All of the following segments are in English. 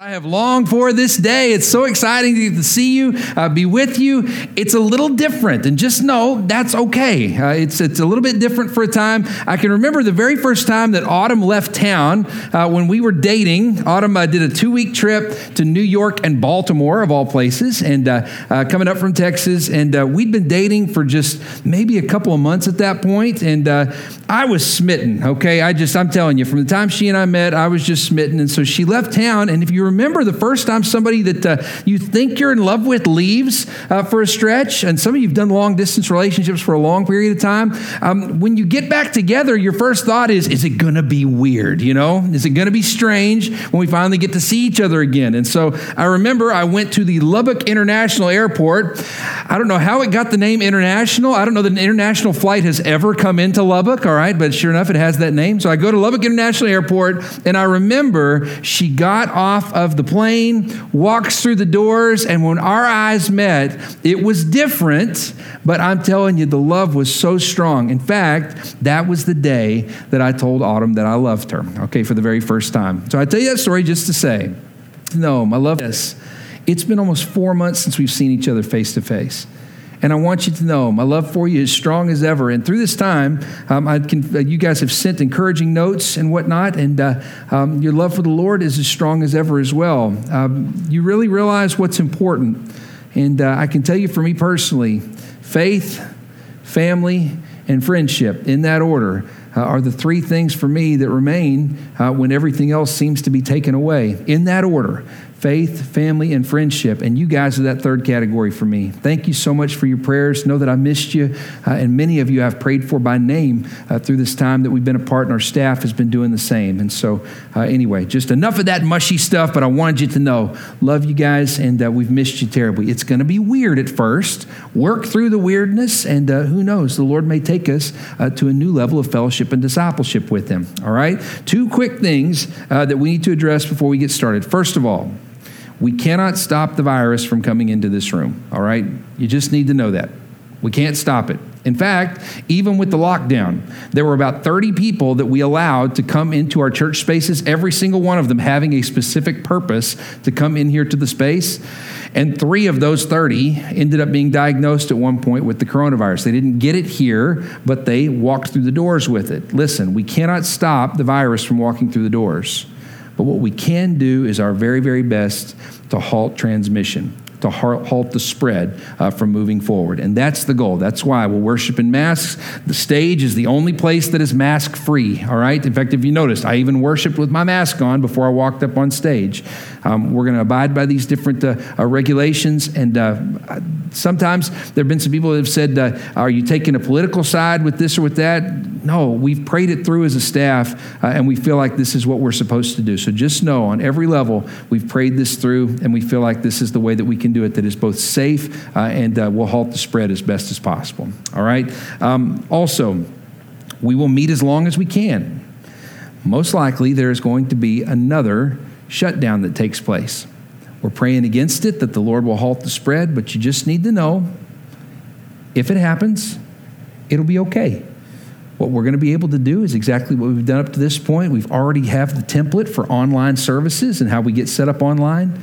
I have longed for this day. It's so exciting to see you, uh, be with you. It's a little different, and just know that's okay. Uh, it's, it's a little bit different for a time. I can remember the very first time that Autumn left town uh, when we were dating. Autumn uh, did a two week trip to New York and Baltimore, of all places, and uh, uh, coming up from Texas. And we'd been dating for just maybe a couple of months at that point, and I was smitten, okay? I just, I'm telling you, from the time she and I met, I was just smitten. And so she left town, and if you remember the first time somebody that uh, you think you're in love with leaves uh, for a stretch, and some of you have done long distance relationships for a long period of time, um, when you get back together, your first thought is, is it going to be weird? You know, is it going to be strange when we finally get to see each other again? And so I remember I went to the Lubbock International Airport. I don't know how it got the name International. I don't know that an international flight has ever come into Lubbock, all right, but sure enough, it has that name. So I go to Lubbock International Airport, and I remember she got off of the plane, walks through the doors, and when our eyes met, it was different, but I'm telling you, the love was so strong. In fact, that was the day that I told Autumn that I loved her, okay, for the very first time. So I tell you that story just to say, no, my love this. It's been almost four months since we've seen each other face to face. And I want you to know my love for you is strong as ever. And through this time, um, I can, uh, you guys have sent encouraging notes and whatnot, and uh, um, your love for the Lord is as strong as ever as well. Um, you really realize what's important. And uh, I can tell you for me personally, faith, family, and friendship, in that order, uh, are the three things for me that remain uh, when everything else seems to be taken away. In that order faith, family, and friendship. And you guys are that third category for me. Thank you so much for your prayers. Know that I missed you. Uh, and many of you I've prayed for by name uh, through this time that we've been apart, and our staff has been doing the same. And so, uh, anyway, just enough of that mushy stuff, but I wanted you to know love you guys, and uh, we've missed you terribly. It's going to be weird at first. Work through the weirdness, and uh, who knows, the Lord may take us uh, to a new level of fellowship and discipleship with Him. All right? Two quick things that we need to address before we get started. First of all, we cannot stop the virus from coming into this room, all right? You just need to know that. We can't stop it. In fact, even with the lockdown, there were about 30 people that we allowed to come into our church spaces, every single one of them having a specific purpose to come in here to the space. And three of those 30 ended up being diagnosed at one point with the coronavirus. They didn't get it here, but they walked through the doors with it. Listen, we cannot stop the virus from walking through the doors. But what we can do is our very, very best to halt transmission to halt the spread uh, from moving forward. And that's the goal. That's why we'll worship in masks. The stage is the only place that is mask free, all right? In fact, if you noticed, I even worshiped with my mask on before I walked up on stage. Um, we're going to abide by these different uh, uh, regulations. And uh, sometimes there have been some people that have said, uh, Are you taking a political side with this or with that? No, we've prayed it through as a staff, uh, and we feel like this is what we're supposed to do. So just know on every level, we've prayed this through, and we feel like this is the way that we can do it that is both safe and will halt the spread as best as possible. All right? Um, also, we will meet as long as we can. Most likely, there is going to be another shutdown that takes place. We're praying against it, that the Lord will halt the spread, but you just need to know if it happens, it'll be okay. What we're going to be able to do is exactly what we've done up to this point. We've already have the template for online services and how we get set up online.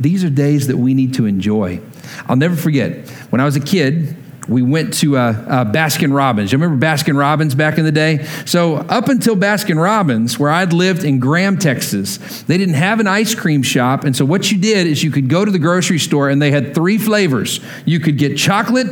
These are days that we need to enjoy. I'll never forget when I was a kid, we went to uh, uh, Baskin Robbins. You remember Baskin Robbins back in the day? So, up until Baskin Robbins, where I'd lived in Graham, Texas, they didn't have an ice cream shop. And so, what you did is you could go to the grocery store and they had three flavors. You could get chocolate,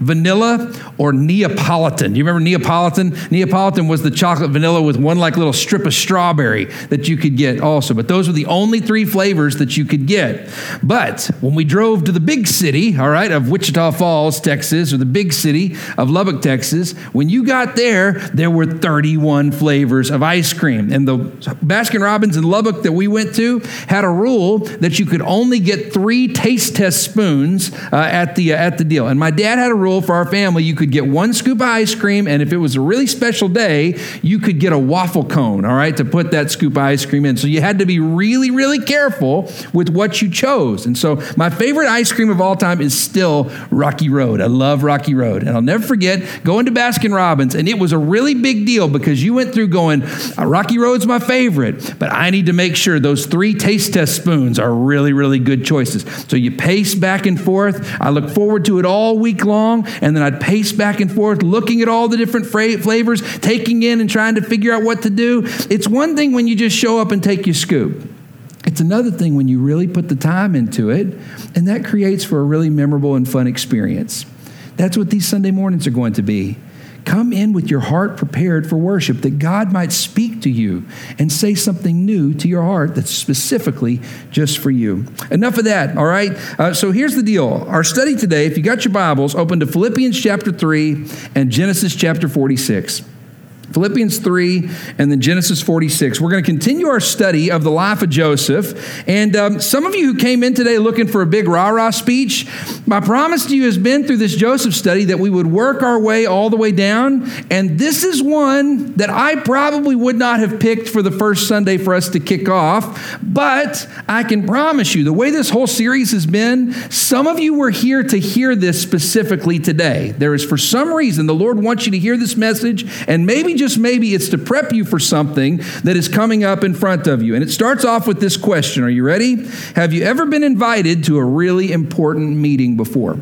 vanilla or Neapolitan. Do you remember Neapolitan? Neapolitan was the chocolate vanilla with one like little strip of strawberry that you could get also. But those were the only three flavors that you could get. But when we drove to the big city, all right, of Wichita Falls, Texas, or the big city of Lubbock, Texas, when you got there, there were 31 flavors of ice cream. And the Baskin Robbins in Lubbock that we went to had a rule that you could only get three taste test spoons uh, at, the, uh, at the deal. And my dad had a rule for our family. You could get one scoop of ice cream, and if it was a really special day, you could get a waffle cone, all right, to put that scoop of ice cream in. So you had to be really, really careful with what you chose. And so my favorite ice cream of all time is still Rocky Road. I love Rocky Road. And I'll never forget going to Baskin Robbins, and it was a really big deal because you went through going, uh, Rocky Road's my favorite, but I need to make sure those three taste test spoons are really, really good choices. So you pace back and forth. I look forward to it all week long, and then I'd pace back and forth, looking at all the different fra- flavors, taking in and trying to figure out what to do. It's one thing when you just show up and take your scoop. It's another thing when you really put the time into it, and that creates for a really memorable and fun experience. That's what these Sunday mornings are going to be. Come in with your heart prepared for worship, that God might speak to you and say something new to your heart that's specifically just for you. Enough of that, all right? Uh, so here's the deal. Our study today, if you got your Bibles, open to Philippians chapter 3 and Genesis chapter 46. Philippians 3 and then Genesis 46. We're going to continue our study of the life of Joseph. And um, some of you who came in today looking for a big rah rah speech, my promise to you has been through this Joseph study that we would work our way all the way down. And this is one that I probably would not have picked for the first Sunday for us to kick off. But I can promise you, the way this whole series has been, some of you were here to hear this specifically today. There is, for some reason, the Lord wants you to hear this message, and maybe just maybe it's to prep you for something that is coming up in front of you. And it starts off with this question Are you ready? Have you ever been invited to a really important meeting before?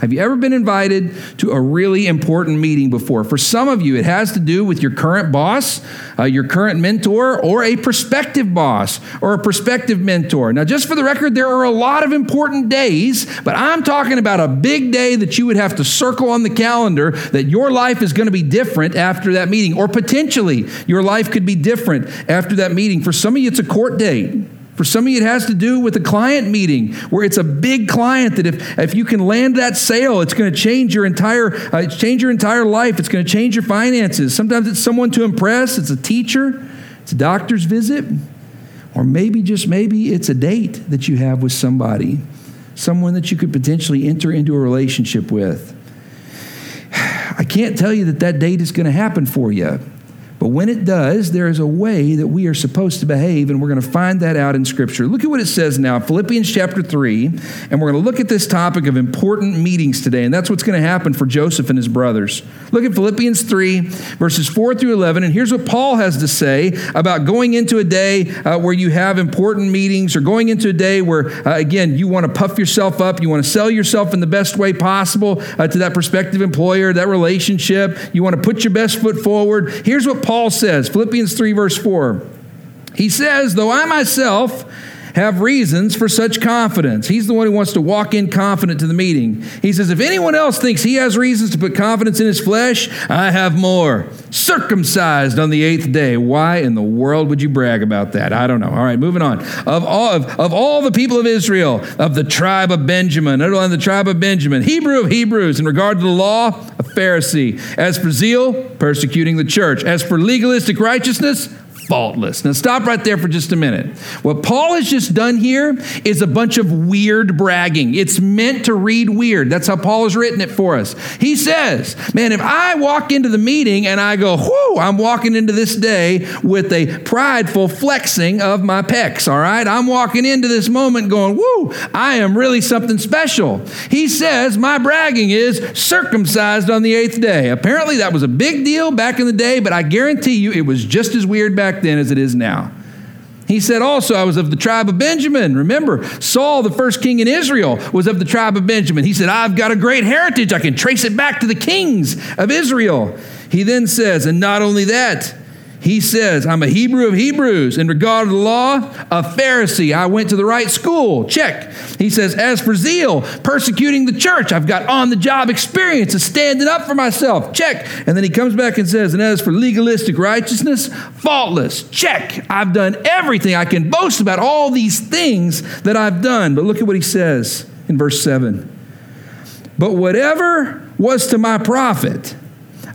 Have you ever been invited to a really important meeting before? For some of you, it has to do with your current boss, uh, your current mentor, or a prospective boss or a prospective mentor. Now, just for the record, there are a lot of important days, but I'm talking about a big day that you would have to circle on the calendar that your life is going to be different after that meeting, or potentially your life could be different after that meeting. For some of you, it's a court date. For some of you, it has to do with a client meeting where it's a big client that if, if you can land that sale, it's going to change your entire uh, change your entire life. It's going to change your finances. Sometimes it's someone to impress. It's a teacher. It's a doctor's visit, or maybe just maybe it's a date that you have with somebody, someone that you could potentially enter into a relationship with. I can't tell you that that date is going to happen for you. But when it does, there is a way that we are supposed to behave, and we're going to find that out in Scripture. Look at what it says now, Philippians chapter 3, and we're going to look at this topic of important meetings today, and that's what's going to happen for Joseph and his brothers. Look at Philippians 3, verses 4 through 11, and here's what Paul has to say about going into a day uh, where you have important meetings, or going into a day where, uh, again, you want to puff yourself up, you want to sell yourself in the best way possible uh, to that prospective employer, that relationship, you want to put your best foot forward. Here's what Paul says Philippians 3, verse 4. He says, Though I myself have reasons for such confidence. He's the one who wants to walk in confident to the meeting. He says, If anyone else thinks he has reasons to put confidence in his flesh, I have more. Circumcised on the eighth day. Why in the world would you brag about that? I don't know. All right, moving on. Of all, of, of all the people of Israel, of the tribe of Benjamin, underline the tribe of Benjamin, Hebrew of Hebrews, in regard to the law, Pharisee. As for zeal, persecuting the church. As for legalistic righteousness, faultless. Now, stop right there for just a minute. What Paul has just done here is a bunch of weird bragging. It's meant to read weird. That's how Paul has written it for us. He says, Man, if I walk into the meeting and I go, Whoo, I'm walking into this day with a prideful flexing of my pecs, all right? I'm walking into this moment going, Whoo, I am really something special. He says, My bragging is circumcised on the eighth day. Apparently, that was a big deal back in the day, but I guarantee you it was just as weird back then as it is now. He said also, I was of the tribe of Benjamin. Remember, Saul, the first king in Israel, was of the tribe of Benjamin. He said, I've got a great heritage. I can trace it back to the kings of Israel. He then says, and not only that, he says, I'm a Hebrew of Hebrews. In regard to the law, a Pharisee. I went to the right school. Check. He says, As for zeal, persecuting the church, I've got on the job experience of standing up for myself. Check. And then he comes back and says, And as for legalistic righteousness, faultless. Check. I've done everything. I can boast about all these things that I've done. But look at what he says in verse 7. But whatever was to my profit,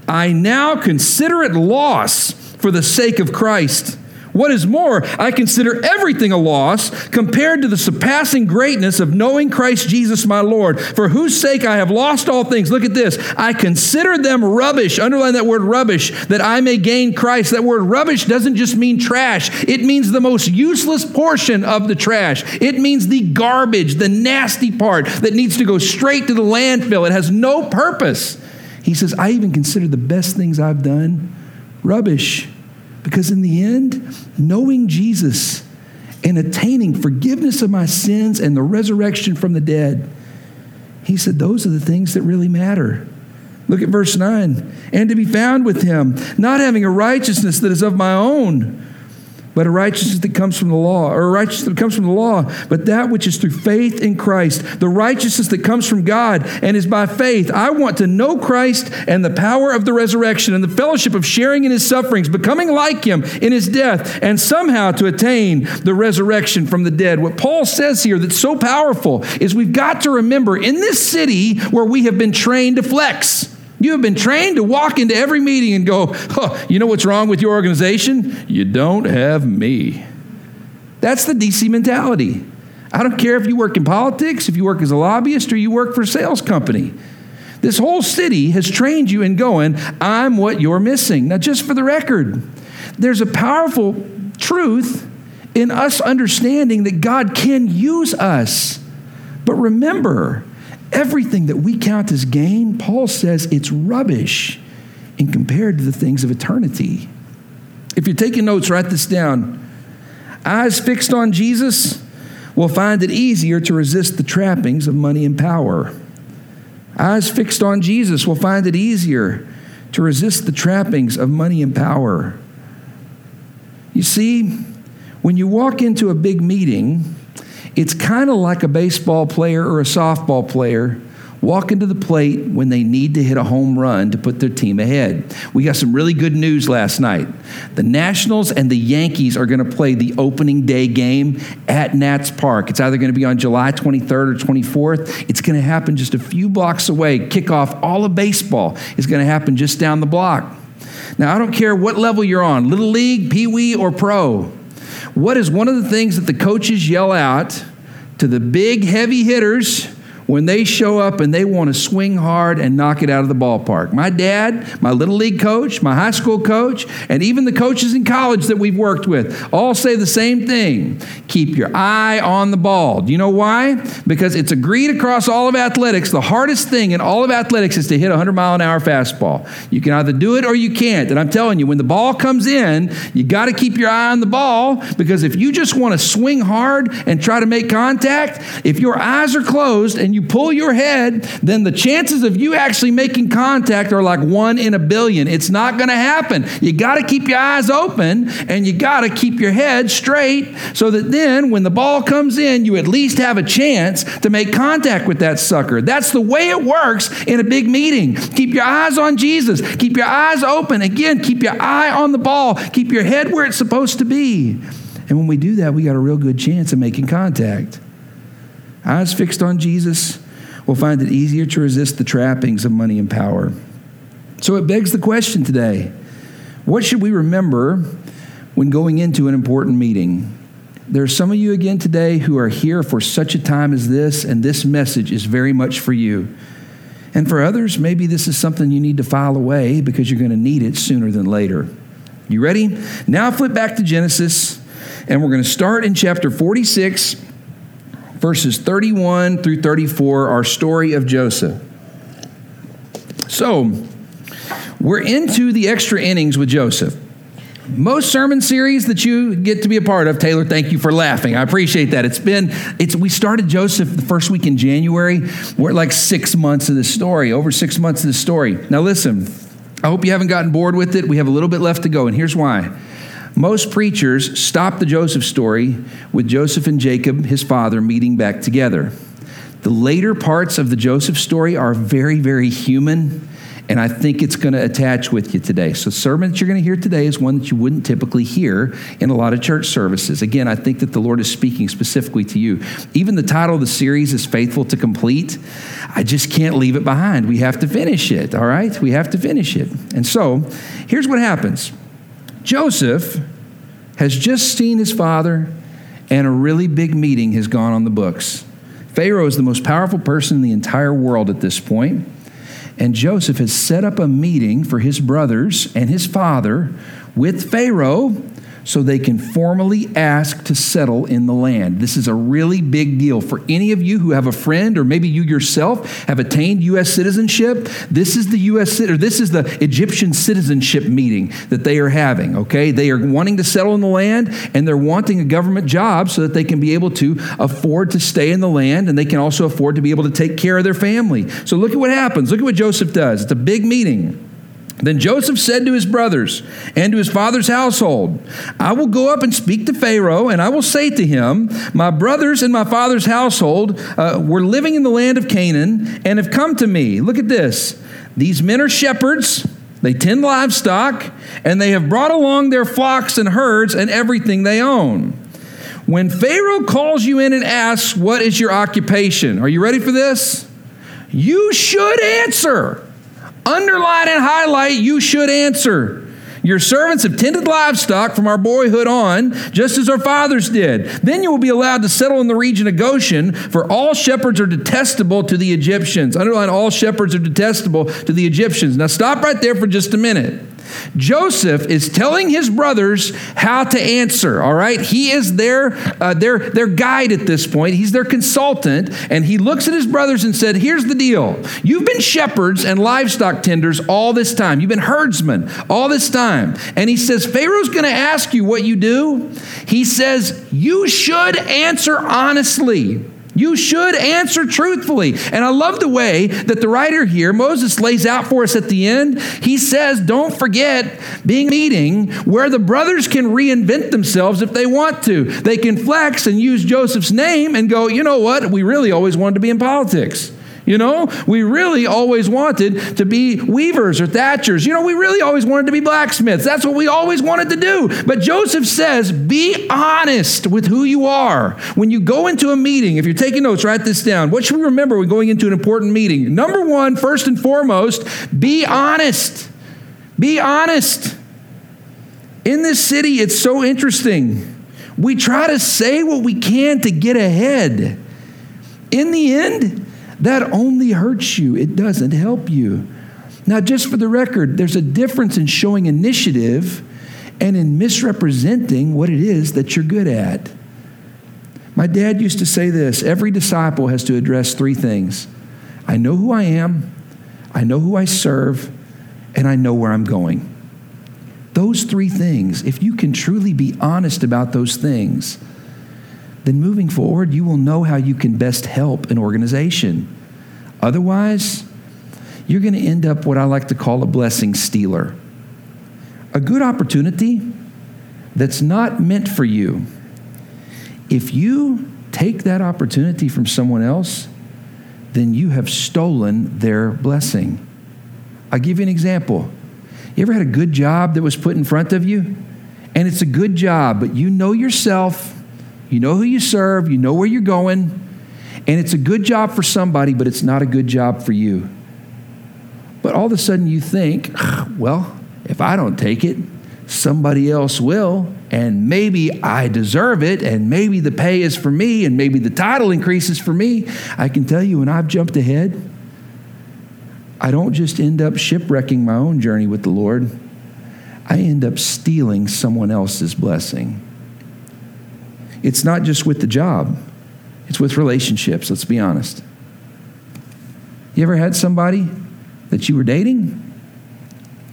I now consider it loss for the sake of Christ. What is more, I consider everything a loss compared to the surpassing greatness of knowing Christ Jesus my Lord, for whose sake I have lost all things. Look at this. I consider them rubbish. Underline that word rubbish, that I may gain Christ. That word rubbish doesn't just mean trash, it means the most useless portion of the trash. It means the garbage, the nasty part that needs to go straight to the landfill. It has no purpose. He says, I even consider the best things I've done rubbish because in the end, knowing Jesus and attaining forgiveness of my sins and the resurrection from the dead, he said, those are the things that really matter. Look at verse 9. And to be found with him, not having a righteousness that is of my own but a righteousness that comes from the law, or a righteousness that comes from the law, but that which is through faith in Christ, the righteousness that comes from God and is by faith. I want to know Christ and the power of the resurrection and the fellowship of sharing in his sufferings, becoming like him in his death, and somehow to attain the resurrection from the dead. What Paul says here that's so powerful is we've got to remember in this city where we have been trained to flex. You have been trained to walk into every meeting and go, oh, you know what's wrong with your organization? You don't have me. That's the DC mentality. I don't care if you work in politics, if you work as a lobbyist, or you work for a sales company. This whole city has trained you in going, I'm what you're missing. Now, just for the record, there's a powerful truth in us understanding that God can use us. But remember, everything that we count as gain, Paul says it's rubbish in compared to the things of eternity. If you're taking notes, write this down. Eyes fixed on Jesus will find it easier to resist the trappings of money and power. Eyes fixed on Jesus will find it easier to resist the trappings of money and power. You see, when you walk into a big meeting, it's kind of like a baseball player or a softball player walking to the plate when they need to hit a home run to put their team ahead. We got some really good news last night. The Nationals and the Yankees are going to play the opening day game at Nats Park. It's either going to be on July 23rd or 24th. It's going to happen just a few blocks away. Kickoff all of baseball is going to happen just down the block. Now, I don't care what level you're on little league, pee wee, or pro. What is one of the things that the coaches yell out to the big, heavy hitters when they show up and they want to swing hard and knock it out of the ballpark. My dad, my little league coach, my high school coach, and even the coaches in college that we've worked with all say the same thing keep your eye on the ball. Do you know why? Because it's agreed across all of athletics the hardest thing in all of athletics is to hit a 100 mile an hour fastball. You can either do it or you can't. And I'm telling you, when the ball comes in, you got to keep your eye on the ball because if you just want to swing hard and try to make contact, if your eyes are closed and you pull your head, then the chances of you actually making contact are like one in a billion. It's not going to happen. You got to keep your eyes open and you got to keep your head straight so that then when the ball comes in, you at least have a chance to make contact with that sucker. That's the way it works in a big meeting. Keep your eyes on Jesus. Keep your eyes open. Again, keep your eye on the ball. Keep your head where it's supposed to be. And when we do that, we got a real good chance of making contact eyes fixed on Jesus, will find it easier to resist the trappings of money and power. So it begs the question today what should we remember when going into an important meeting? There are some of you again today who are here for such a time as this, and this message is very much for you. And for others, maybe this is something you need to file away because you're going to need it sooner than later. You ready? Now flip back to Genesis, and we're going to start in chapter 46 verses 31 through 34, our story of Joseph. So, we're into the extra innings with Joseph. Most sermon series that you get to be a part of, Taylor, thank you for laughing. I appreciate that. It's been, it's we started Joseph the first week in January. We're like six months of this story, over six months of this story. Now listen, I hope you haven't gotten bored with it. We have a little bit left to go, and here's why. Most preachers stop the Joseph story with Joseph and Jacob, his father, meeting back together. The later parts of the Joseph story are very, very human, and I think it's going to attach with you today. So, the sermon that you're going to hear today is one that you wouldn't typically hear in a lot of church services. Again, I think that the Lord is speaking specifically to you. Even the title of the series is Faithful to Complete. I just can't leave it behind. We have to finish it, all right? We have to finish it. And so, here's what happens Joseph has just seen his father, and a really big meeting has gone on the books. Pharaoh is the most powerful person in the entire world at this point, and Joseph has set up a meeting for his brothers and his father with Pharaoh so they can formally ask to settle in the land. This is a really big deal for any of you who have a friend or maybe you yourself have attained US citizenship. This is the US or this is the Egyptian citizenship meeting that they are having, okay? They are wanting to settle in the land and they're wanting a government job so that they can be able to afford to stay in the land and they can also afford to be able to take care of their family. So look at what happens. Look at what Joseph does. It's a big meeting. Then Joseph said to his brothers and to his father's household, I will go up and speak to Pharaoh, and I will say to him, My brothers and my father's household uh, were living in the land of Canaan and have come to me. Look at this. These men are shepherds, they tend livestock, and they have brought along their flocks and herds and everything they own. When Pharaoh calls you in and asks, What is your occupation? Are you ready for this? You should answer. Underline and highlight, you should answer. Your servants have tended livestock from our boyhood on, just as our fathers did. Then you will be allowed to settle in the region of Goshen, for all shepherds are detestable to the Egyptians. Underline, all shepherds are detestable to the Egyptians. Now stop right there for just a minute. Joseph is telling his brothers how to answer, all right? He is their, uh, their, their guide at this point. He's their consultant, and he looks at his brothers and said, Here's the deal. You've been shepherds and livestock tenders all this time. You've been herdsmen all this time. And he says, Pharaoh's going to ask you what you do. He says, You should answer honestly. You should answer truthfully. And I love the way that the writer here, Moses, lays out for us at the end. He says, Don't forget being meeting where the brothers can reinvent themselves if they want to. They can flex and use Joseph's name and go, You know what? We really always wanted to be in politics. You know, we really always wanted to be weavers or thatchers. You know, we really always wanted to be blacksmiths. That's what we always wanted to do. But Joseph says, be honest with who you are. When you go into a meeting, if you're taking notes, write this down. What should we remember when going into an important meeting? Number one, first and foremost, be honest. Be honest. In this city, it's so interesting. We try to say what we can to get ahead. In the end, that only hurts you, it doesn't help you. Now, just for the record, there's a difference in showing initiative and in misrepresenting what it is that you're good at. My dad used to say this every disciple has to address three things I know who I am, I know who I serve, and I know where I'm going. Those three things, if you can truly be honest about those things, then moving forward, you will know how you can best help an organization. Otherwise, you're going to end up what I like to call a blessing stealer. A good opportunity that's not meant for you. If you take that opportunity from someone else, then you have stolen their blessing. I'll give you an example. You ever had a good job that was put in front of you? And it's a good job, but you know yourself you know who you serve, you know where you're going, and it's a good job for somebody, but it's not a good job for you. But all of a sudden you think, well, if I don't take it, somebody else will, and maybe I deserve it, and maybe the pay is for me, and maybe the title increases for me. I can tell you when I've jumped ahead, I don't just end up shipwrecking my own journey with the Lord, I end up stealing someone else's blessing. It's not just with the job, it's with relationships, let's be honest. You ever had somebody that you were dating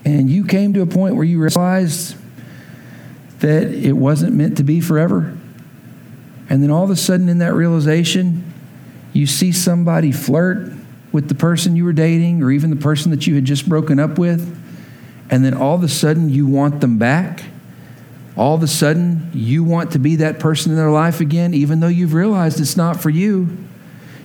and you came to a point where you realized that it wasn't meant to be forever? And then all of a sudden, in that realization, you see somebody flirt with the person you were dating or even the person that you had just broken up with, and then all of a sudden you want them back all of a sudden you want to be that person in their life again, even though you've realized it's not for you.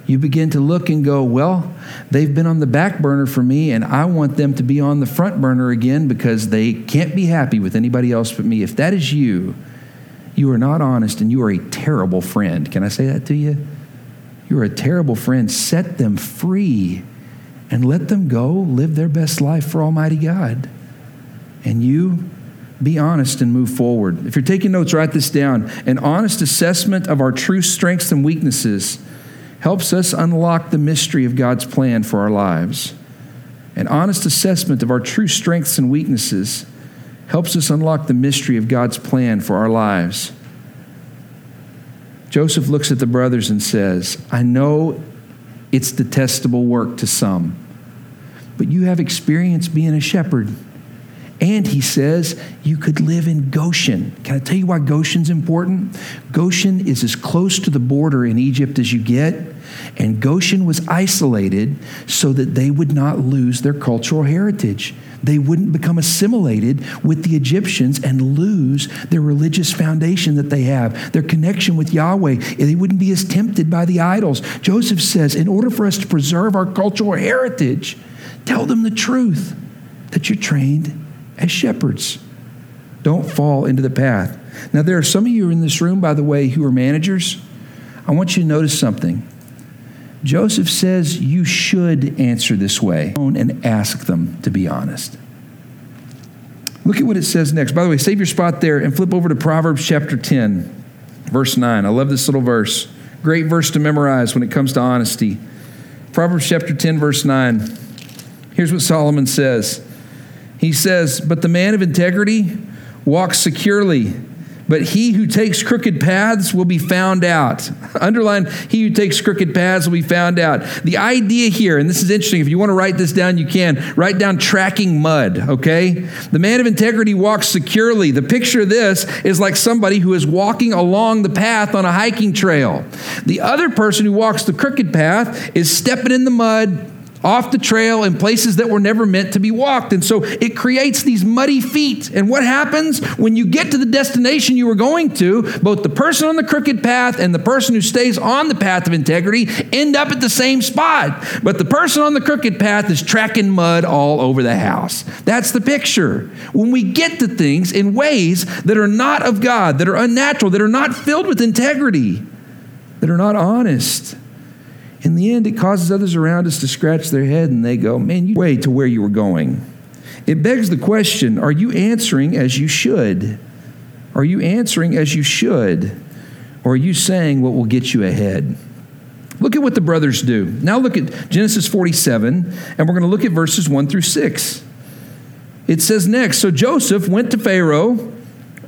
You begin to look and go, well, they've been on the back burner for me, and I want them to be on the front burner again because they can't be happy with anybody else but me. If that is you, you are not honest and you are a terrible friend. Can I say that to you? You're a terrible friend. Set them free and let them go live their best life for Almighty God. And you be honest and move forward. If you're taking notes, write this down. An honest assessment of our true strengths and weaknesses helps us unlock the mystery of God's plan for our lives. An honest assessment of our true strengths and weaknesses helps us unlock the mystery of God's plan for our lives. Joseph looks at the brothers and says, I know it's detestable work to some, but you have experience being a shepherd. And he says you could live in Goshen. Can I tell you why Goshen's important? Goshen is as close to the border in Egypt as you get. And Goshen was isolated so that they would not lose their cultural heritage. They wouldn't become assimilated with the Egyptians and lose their religious foundation that they have, their connection with Yahweh. They wouldn't be as tempted by the idols. Joseph says, in order for us to preserve our cultural heritage, tell them the truth that you're trained as shepherds. Don't fall into the path. Now, there are some of you in this room, by the way, who are managers. I want you to notice something. Joseph says you should answer this way and ask them to be honest. Look at what it says next. By the way, save your spot there and flip over to Proverbs chapter 10, verse 9. I love this little verse. Great verse to memorize when it comes to honesty. Proverbs chapter 10, verse 9. Here's what Solomon says he says, But the man of integrity walks securely, but he who takes crooked paths will be found out. Underline, he who takes crooked paths will be found out. The idea here, and this is interesting, if you want to write this down, you can. Write down tracking mud, okay? The man of integrity walks securely. The picture of this is like somebody who is walking along the path on a hiking trail. The other person who walks the crooked path is stepping in the mud, off the trail in places that were never meant to be walked. And so it creates these muddy feet. And what happens when you get to the destination you were going to? Both the person on the crooked path and the person who stays on the path of integrity end up at the same spot. But the person on the crooked path is tracking mud all over the house. That's the picture. When we get to things in ways that are not of God, that are unnatural, that are not filled with integrity, that are not honest in the end, it causes others around us to scratch their head and they go, Man, you way to where you were going. It begs the question are you answering as you should? Are you answering as you should? Or are you saying what will get you ahead? Look at what the brothers do. Now look at Genesis 47, and we're going to look at verses 1 through 6. It says next So Joseph went to Pharaoh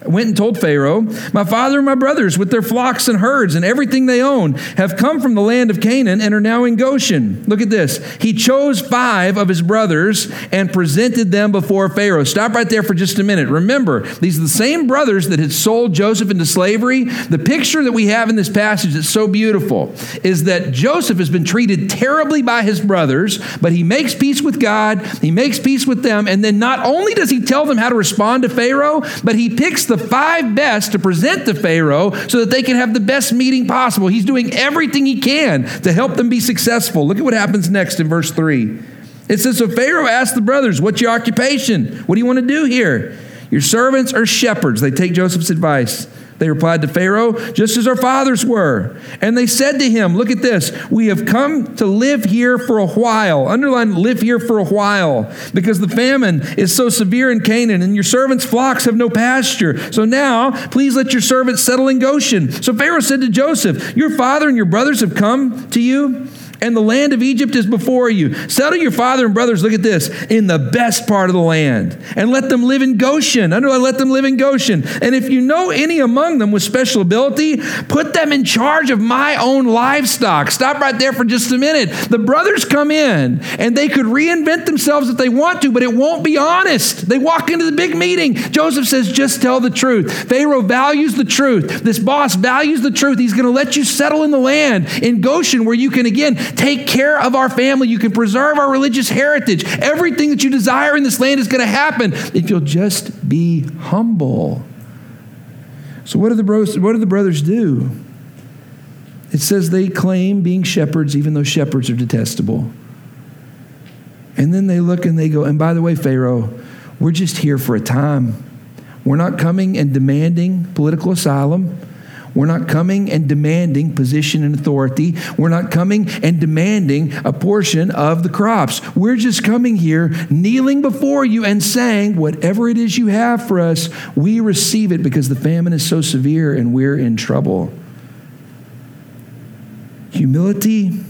went and told Pharaoh, My father and my brothers, with their flocks and herds and everything they own, have come from the land of Canaan and are now in Goshen. Look at this. He chose five of his brothers and presented them before Pharaoh. Stop right there for just a minute. Remember, these are the same brothers that had sold Joseph into slavery. The picture that we have in this passage that's so beautiful is that Joseph has been treated terribly by his brothers, but he makes peace with God, he makes peace with them, and then not only does he tell them how to respond to Pharaoh, but he picks the five best to present to Pharaoh so that they can have the best meeting possible. He's doing everything he can to help them be successful. Look at what happens next in verse 3. It says, So Pharaoh asked the brothers, What's your occupation? What do you want to do here? Your servants are shepherds. They take Joseph's advice. They replied to Pharaoh, just as our fathers were. And they said to him, Look at this. We have come to live here for a while. Underline, live here for a while, because the famine is so severe in Canaan, and your servants' flocks have no pasture. So now, please let your servants settle in Goshen. So Pharaoh said to Joseph, Your father and your brothers have come to you and the land of Egypt is before you. Settle your father and brothers, look at this, in the best part of the land, and let them live in Goshen. Underline, let them live in Goshen. And if you know any among them with special ability, put them in charge of my own livestock. Stop right there for just a minute. The brothers come in, and they could reinvent themselves if they want to, but it won't be honest. They walk into the big meeting. Joseph says, just tell the truth. Pharaoh values the truth. This boss values the truth. He's going to let you settle in the land in Goshen where you can, again, take care of our family. You can preserve our religious heritage. Everything that you desire in this land is going to happen if you'll just be humble. So, what do the, bros, what do the brothers do? It says they claim being shepherds, even though shepherds are detestable. And then they look and they go, and by the way, Pharaoh, we're just here for a time. We're not coming and demanding political asylum. We're not coming and demanding position and authority. We're not coming and demanding a portion of the crops. We're just coming here, kneeling before you and saying, whatever it is you have for us, we receive it because the famine is so severe and we're in trouble. Humility,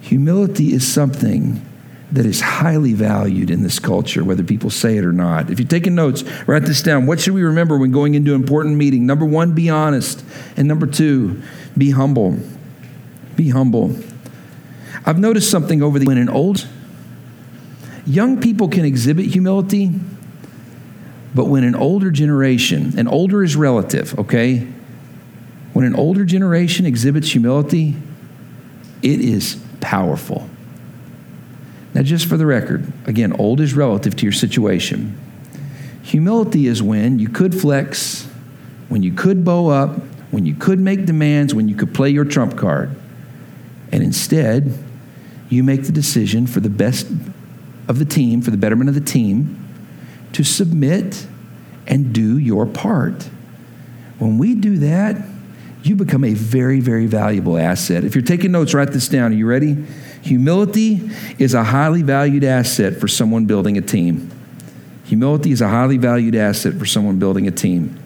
humility is something that is highly valued in this culture, whether people say it or not. If you're taking notes, write this down. What should we remember when going into an important meeting? Number one, be honest. And number two, be humble. Be humble. I've noticed something over the when an old young people can exhibit humility, but when an older generation, and older is relative, okay? When an older generation exhibits humility, it is powerful. Now, just for the record, again, old is relative to your situation. Humility is when you could flex, when you could bow up, when you could make demands, when you could play your trump card. And instead, you make the decision for the best of the team, for the betterment of the team, to submit and do your part. When we do that, you become a very, very valuable asset. If you're taking notes, write this down. Are you ready? Humility is a highly valued asset for someone building a team. Humility is a highly valued asset for someone building a team.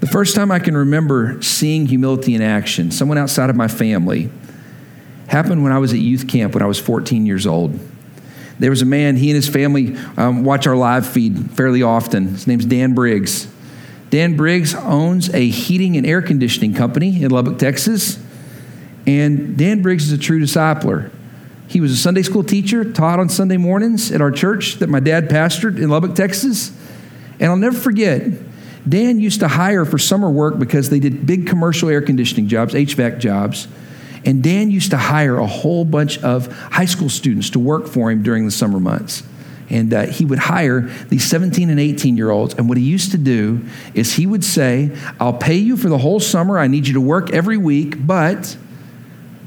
The first time I can remember seeing humility in action, someone outside of my family, happened when I was at youth camp when I was 14 years old. There was a man, he and his family um, watch our live feed fairly often. His name's Dan Briggs. Dan Briggs owns a heating and air conditioning company in Lubbock, Texas. And Dan Briggs is a true discipler. He was a Sunday school teacher, taught on Sunday mornings at our church that my dad pastored in Lubbock, Texas. And I'll never forget, Dan used to hire for summer work because they did big commercial air conditioning jobs, HVAC jobs. And Dan used to hire a whole bunch of high school students to work for him during the summer months. And uh, he would hire these 17 and 18 year olds. And what he used to do is he would say, I'll pay you for the whole summer. I need you to work every week, but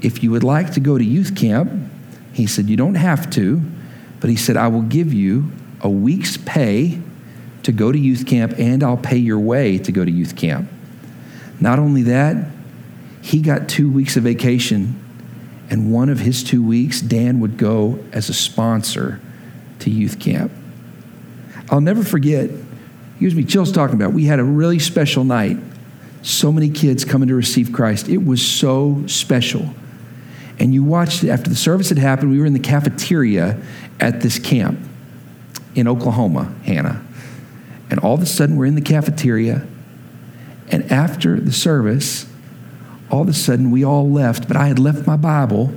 if you would like to go to youth camp, he said, You don't have to, but he said, I will give you a week's pay to go to youth camp and I'll pay your way to go to youth camp. Not only that, he got two weeks of vacation, and one of his two weeks, Dan would go as a sponsor to youth camp. I'll never forget, gives me chills talking about. We had a really special night. So many kids coming to receive Christ. It was so special and you watched after the service had happened we were in the cafeteria at this camp in oklahoma hannah. And all of a sudden we're in the cafeteria. And after the service all of a sudden we all left but i had left my bible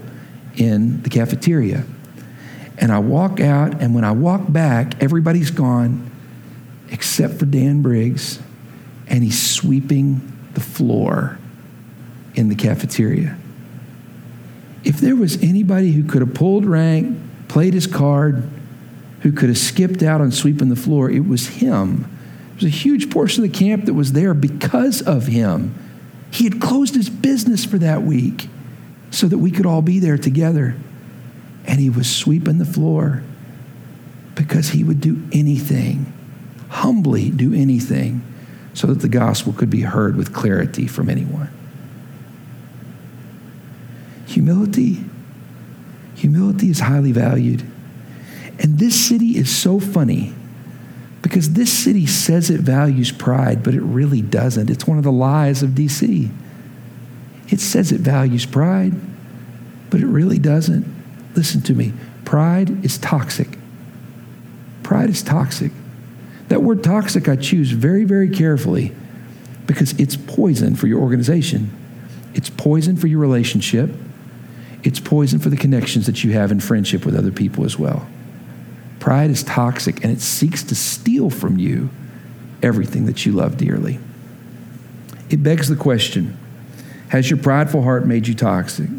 in the cafeteria. And i walk out and when i walk back everybody's gone except for dan briggs and he's sweeping the floor in the cafeteria if there was anybody who could have pulled rank, played his card, who could have skipped out on sweeping the floor, it was him. There was a huge portion of the camp that was there because of him. He had closed his business for that week so that we could all be there together. And he was sweeping the floor because he would do anything, humbly do anything, so that the gospel could be heard with clarity from anyone. Humility, humility is highly valued. And this city is so funny because this city says it values pride, but it really doesn't. It's one of the lies of DC. It says it values pride, but it really doesn't. Listen to me pride is toxic. Pride is toxic. That word toxic I choose very, very carefully because it's poison for your organization, it's poison for your relationship, it's poison for the connections that you have in friendship with other people as well. Pride is toxic and it seeks to steal from you everything that you love dearly. It begs the question Has your prideful heart made you toxic?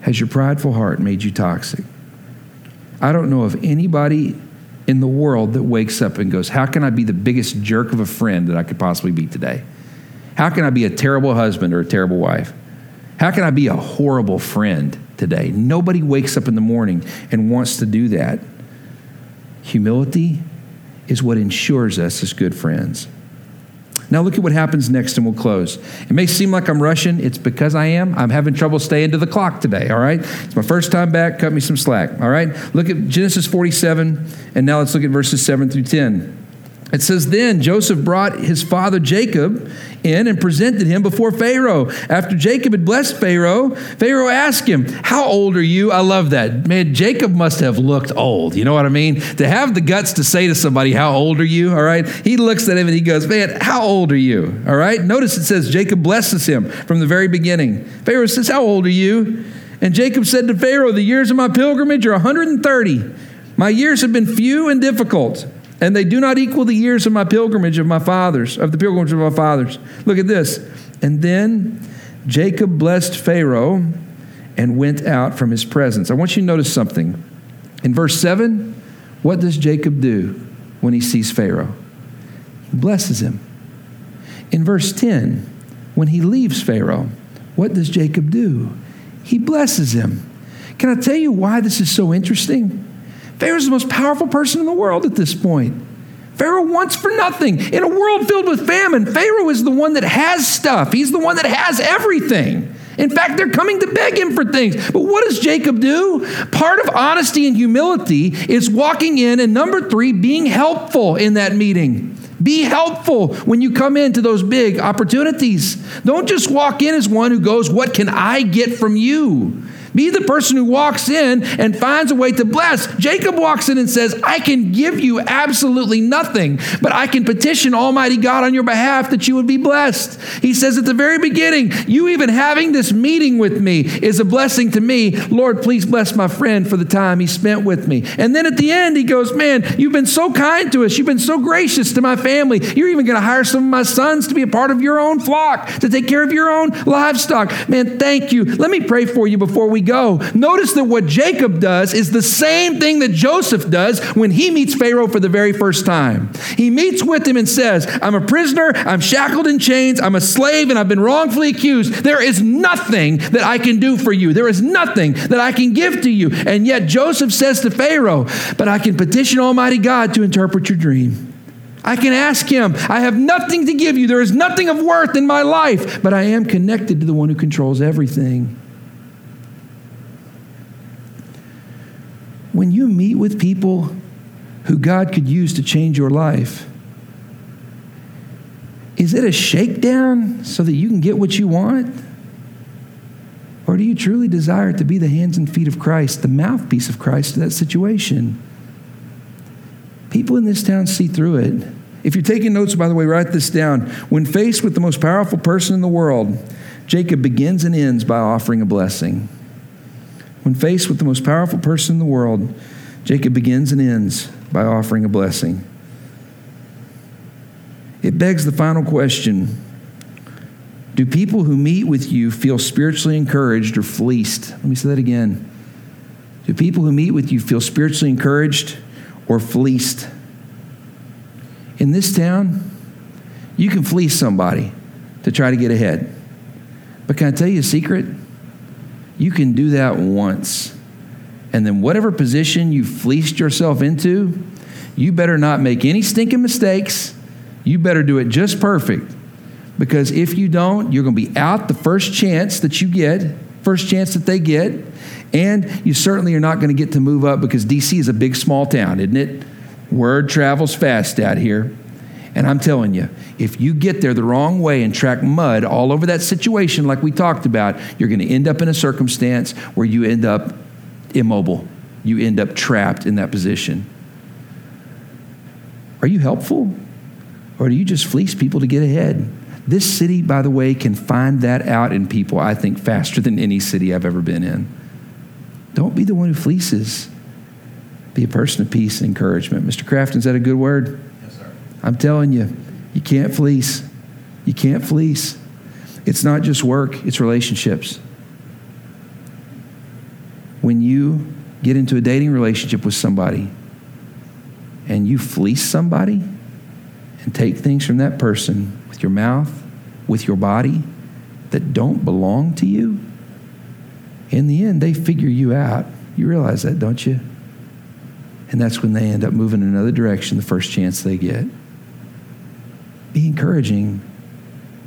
Has your prideful heart made you toxic? I don't know of anybody in the world that wakes up and goes, How can I be the biggest jerk of a friend that I could possibly be today? How can I be a terrible husband or a terrible wife? How can I be a horrible friend today? Nobody wakes up in the morning and wants to do that. Humility is what ensures us as good friends. Now look at what happens next and we'll close. It may seem like I'm rushing. It's because I am. I'm having trouble staying to the clock today, all right? It's my first time back. Cut me some slack, all right? Look at Genesis 47, and now let's look at verses 7 through 10. It says, Then Joseph brought his father Jacob in and presented him before Pharaoh. After Jacob had blessed Pharaoh, Pharaoh asked him, How old are you? I love that. Man, Jacob must have looked old. You know what I mean? To have the guts to say to somebody, How old are you? All right. He looks at him and he goes, Man, how old are you? All right. Notice it says Jacob blesses him from the very beginning. Pharaoh says, How old are you? And Jacob said to Pharaoh, The years of my pilgrimage are 130. My years have been few and difficult and they do not equal the years of my pilgrimage of my fathers, of the pilgrimage of my fathers. Look at this. And then Jacob blessed Pharaoh and went out from his presence. I want you to notice something. In verse 7, what does Jacob do when he sees Pharaoh? He blesses him. In verse 10, when he leaves Pharaoh, what does Jacob do? He blesses him. Can I tell you why this is so interesting? Pharaoh's the most powerful person in the world at this point. Pharaoh wants for nothing. In a world filled with famine, Pharaoh is the one that has stuff. He's the one that has everything. In fact, they're coming to beg him for things. But what does Jacob do? Part of honesty and humility is walking in, and number three, being helpful in that meeting. Be helpful when you come into those big opportunities. Don't just walk in as one who goes, What can I get from you? Be the person who walks in and finds a way to bless. Jacob walks in and says, I can give you absolutely nothing, but I can petition Almighty God on your behalf that you would be blessed. He says at the very beginning, You even having this meeting with me is a blessing to me. Lord, please bless my friend for the time he spent with me. And then at the end, he goes, Man, you've been so kind to us. You've been so gracious to my family. You're even going to hire some of my sons to be a part of your own flock, to take care of your own livestock. Man, thank you. Let me pray for you before we go. Notice that what Jacob does is the same thing that Joseph does when he meets Pharaoh for the very first time. He meets with him and says, I'm a prisoner, I'm shackled in chains, I'm a slave, and I've been wrongfully accused. There is nothing that I can do for you, there is nothing that I can give to you. And yet Joseph says to Pharaoh, But I can petition Almighty God to interpret your dream. I can ask him. I have nothing to give you. There is nothing of worth in my life, but I am connected to the one who controls everything. When you meet with people who God could use to change your life, is it a shakedown so that you can get what you want? Or do you truly desire to be the hands and feet of Christ, the mouthpiece of Christ to that situation? People in this town see through it. If you're taking notes, by the way, write this down. When faced with the most powerful person in the world, Jacob begins and ends by offering a blessing. When faced with the most powerful person in the world, Jacob begins and ends by offering a blessing. It begs the final question Do people who meet with you feel spiritually encouraged or fleeced? Let me say that again. Do people who meet with you feel spiritually encouraged or fleeced? In this town, you can fleece somebody to try to get ahead. But can I tell you a secret? You can do that once. And then, whatever position you fleeced yourself into, you better not make any stinking mistakes. You better do it just perfect. Because if you don't, you're going to be out the first chance that you get, first chance that they get. And you certainly are not going to get to move up because DC is a big, small town, isn't it? Word travels fast out here. And I'm telling you, if you get there the wrong way and track mud all over that situation, like we talked about, you're going to end up in a circumstance where you end up immobile. You end up trapped in that position. Are you helpful? Or do you just fleece people to get ahead? This city, by the way, can find that out in people, I think, faster than any city I've ever been in. Don't be the one who fleeces. Be a person of peace and encouragement. Mr. Crafton, is that a good word? I'm telling you, you can't fleece. You can't fleece. It's not just work, it's relationships. When you get into a dating relationship with somebody and you fleece somebody and take things from that person with your mouth, with your body that don't belong to you, in the end, they figure you out. You realize that, don't you? And that's when they end up moving in another direction the first chance they get be encouraging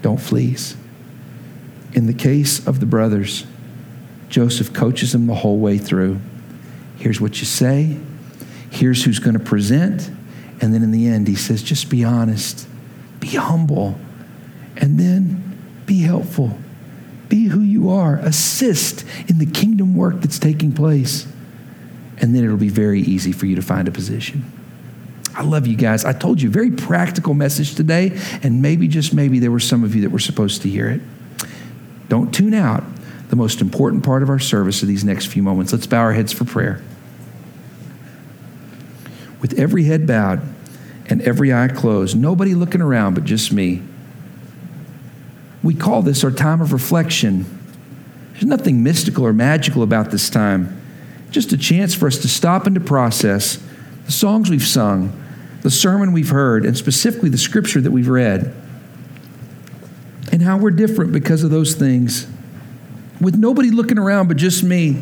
don't fleece. In the case of the brothers, Joseph coaches them the whole way through. Here's what you say, here's who's going to present, and then in the end, he says, just be honest, be humble, and then be helpful. Be who you are. Assist in the kingdom work that's taking place. And then it'll be very easy for you to find a position. I love you guys. I told you, very practical message today, and maybe, just maybe, there were some of you that were supposed to hear it. Don't tune out the most important part of our service of these next few moments. Let's bow our heads for prayer. With every head bowed and every eye closed, nobody looking around but just me. We call this our time of reflection. There's nothing mystical or magical about this time, just a chance for us to stop and to process the songs we've sung, the sermon we've heard, and specifically the scripture that we've read, and how we're different because of those things. With nobody looking around but just me,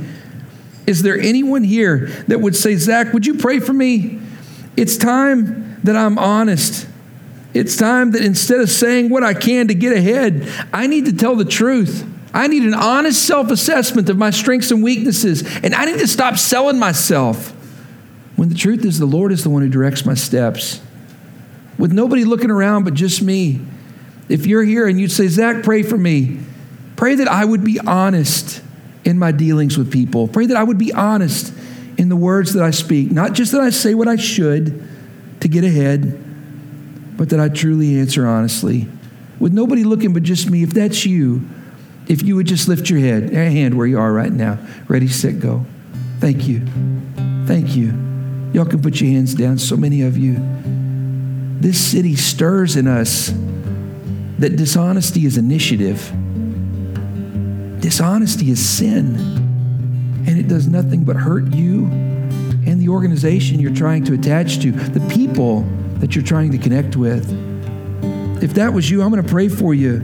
is there anyone here that would say, Zack, would you pray for me? It's time that I'm honest. It's time that instead of saying what I can to get ahead, I need to tell the truth. I need an honest self assessment of my strengths and weaknesses, and I need to stop selling myself. When the truth is, the Lord is the one who directs my steps. With nobody looking around but just me. If you're here and you'd say, Zack, pray for me, pray that I would be honest in my dealings with people. Pray that I would be honest in the words that I speak. Not just that I say what I should to get ahead, but that I truly answer honestly. With nobody looking but just me, if that's you, if you would just lift your head, hand where you are right now. Ready, set, go. Thank you. Thank you. Y'all can put your hands down, so many of you. This city stirs in us that dishonesty is initiative, dishonesty is sin, and it does nothing but hurt you and the organization you're trying to attach to, the people that you're trying to connect with. If that was you, I'm going to pray for you.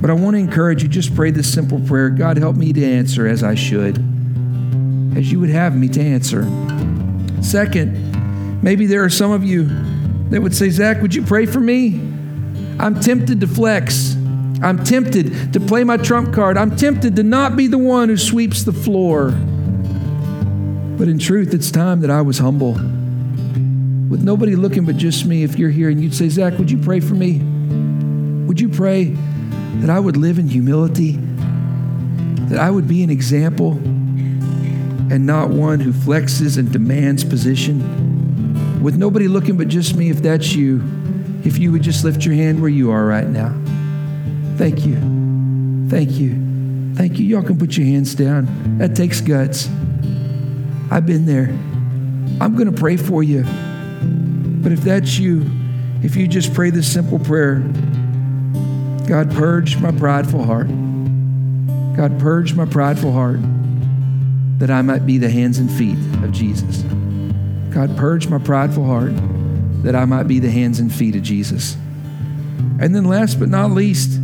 But I want to encourage you just pray this simple prayer God, help me to answer as I should, as you would have me to answer. Second, maybe there are some of you that would say, Zack, would you pray for me? I'm tempted to flex. I'm tempted to play my trump card. I'm tempted to not be the one who sweeps the floor. But in truth, it's time that I was humble. With nobody looking but just me, if you're here and you'd say, Zack, would you pray for me? Would you pray that I would live in humility? That I would be an example? And not one who flexes and demands position. With nobody looking but just me, if that's you, if you would just lift your hand where you are right now. Thank you. Thank you. Thank you. Y'all can put your hands down. That takes guts. I've been there. I'm going to pray for you. But if that's you, if you just pray this simple prayer God, purge my prideful heart. God, purge my prideful heart that I might be the hands and feet of Jesus. God, purge my prideful heart that I might be the hands and feet of Jesus. And then, last but not least,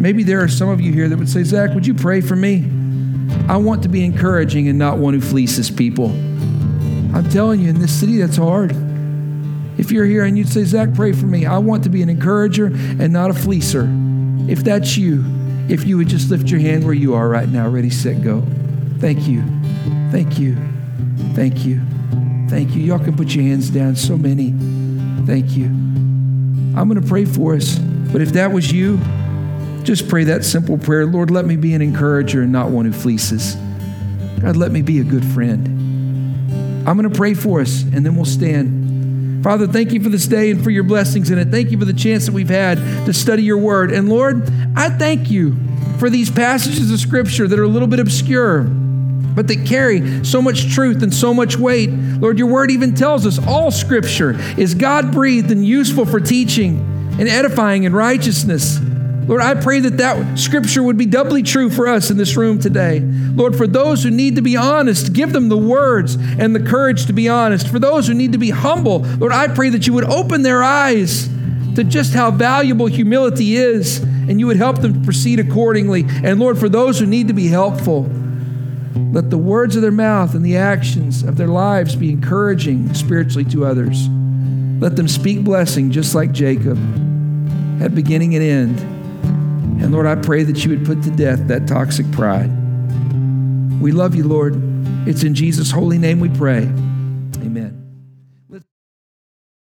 maybe there are some of you here that would say, Zack, would you pray for me? I want to be encouraging and not one who fleeces people. I'm telling you, in this city, that's hard. If you're here and you'd say, Zack, pray for me, I want to be an encourager and not a fleecer. If that's you, if you would just lift your hand where you are right now, ready, set, go. Thank you. Thank you. Thank you. Thank you. Y'all can put your hands down. So many. Thank you. I'm going to pray for us. But if that was you, just pray that simple prayer Lord, let me be an encourager and not one who fleeces. God, let me be a good friend. I'm going to pray for us and then we'll stand. Father, thank you for this day and for your blessings in it. Thank you for the chance that we've had to study your word. And Lord, I thank you for these passages of scripture that are a little bit obscure but that carry so much truth and so much weight. Lord, your word even tells us all scripture is God breathed and useful for teaching and edifying in righteousness. Lord, I pray that that scripture would be doubly true for us in this room today. Lord, for those who need to be honest, give them the words and the courage to be honest. For those who need to be humble, Lord, I pray that you would open their eyes to just how valuable humility is and you would help them to proceed accordingly. And Lord, for those who need to be helpful, let the words of their mouth and the actions of their lives be encouraging spiritually to others. Let them speak blessing just like Jacob at beginning and end. And Lord, I pray that you would put to death that toxic pride. We love you, Lord. It's in Jesus' holy name we pray.